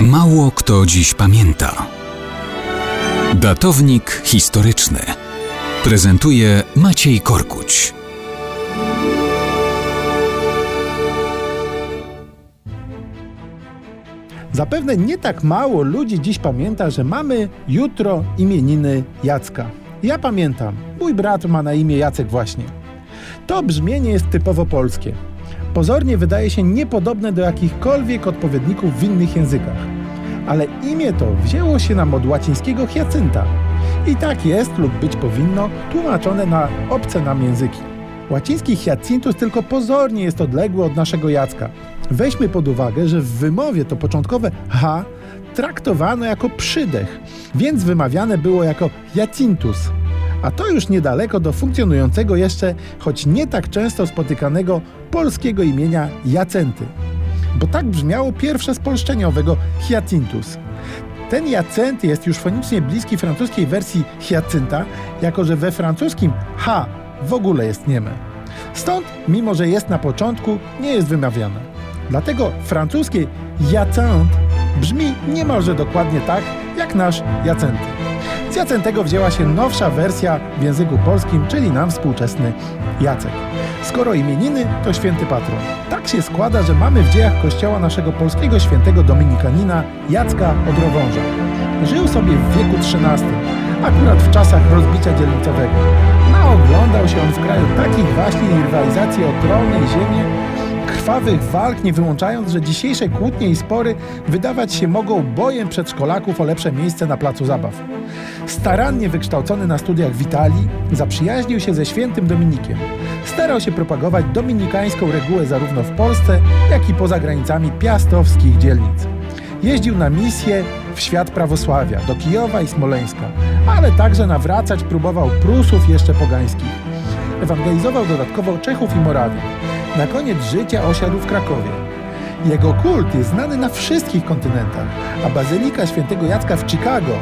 Mało kto dziś pamięta. Datownik historyczny prezentuje Maciej Korkuć. Zapewne nie tak mało ludzi dziś pamięta, że mamy jutro imieniny Jacka. Ja pamiętam, mój brat ma na imię Jacek właśnie. To brzmienie jest typowo polskie. Pozornie wydaje się niepodobne do jakichkolwiek odpowiedników w innych językach. Ale imię to wzięło się nam od łacińskiego hiacynta. I tak jest lub być powinno tłumaczone na obce nam języki. Łaciński hiacintus tylko pozornie jest odległy od naszego Jacka. Weźmy pod uwagę, że w wymowie to początkowe H traktowano jako przydech, więc wymawiane było jako jacintus. A to już niedaleko do funkcjonującego jeszcze, choć nie tak często spotykanego polskiego imienia Jacenty. Bo tak brzmiało pierwsze spolszczenie owego. Ten Jacenty jest już fonicznie bliski francuskiej wersji hiacynta, jako że we francuskim H w ogóle jest nieme. Stąd, mimo że jest na początku, nie jest wymawiane. Dlatego francuskie jacent brzmi niemalże dokładnie tak, jak nasz Jacenty. Z Jacentego wzięła się nowsza wersja w języku polskim, czyli nam współczesny Jacek. Skoro imieniny, to święty patron. Tak się składa, że mamy w dziejach kościoła naszego polskiego świętego dominikanina Jacka Odrowąża. Żył sobie w wieku XIII, akurat w czasach rozbicia dzielnicowego. Naoglądał się on w kraju takich właśnie rywalizacji o tron i ziemię, krwawych walk, nie wyłączając, że dzisiejsze kłótnie i spory wydawać się mogą bojem przedszkolaków o lepsze miejsce na placu zabaw. Starannie wykształcony na studiach w Italii, zaprzyjaźnił się ze świętym Dominikiem. Starał się propagować dominikańską regułę zarówno w Polsce, jak i poza granicami piastowskich dzielnic. Jeździł na misje w świat prawosławia, do Kijowa i Smoleńska, ale także nawracać próbował Prusów jeszcze pogańskich. Ewangelizował dodatkowo Czechów i Morawian. Na koniec życia osiadł w Krakowie. Jego kult jest znany na wszystkich kontynentach, a Bazylika Świętego Jacka w Chicago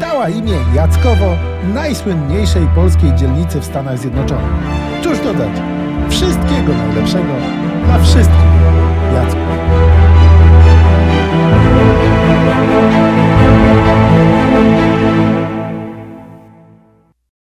dała imię Jackowo najsłynniejszej polskiej dzielnicy w Stanach Zjednoczonych. Cóż dodać? Wszystkiego najlepszego dla wszystkich.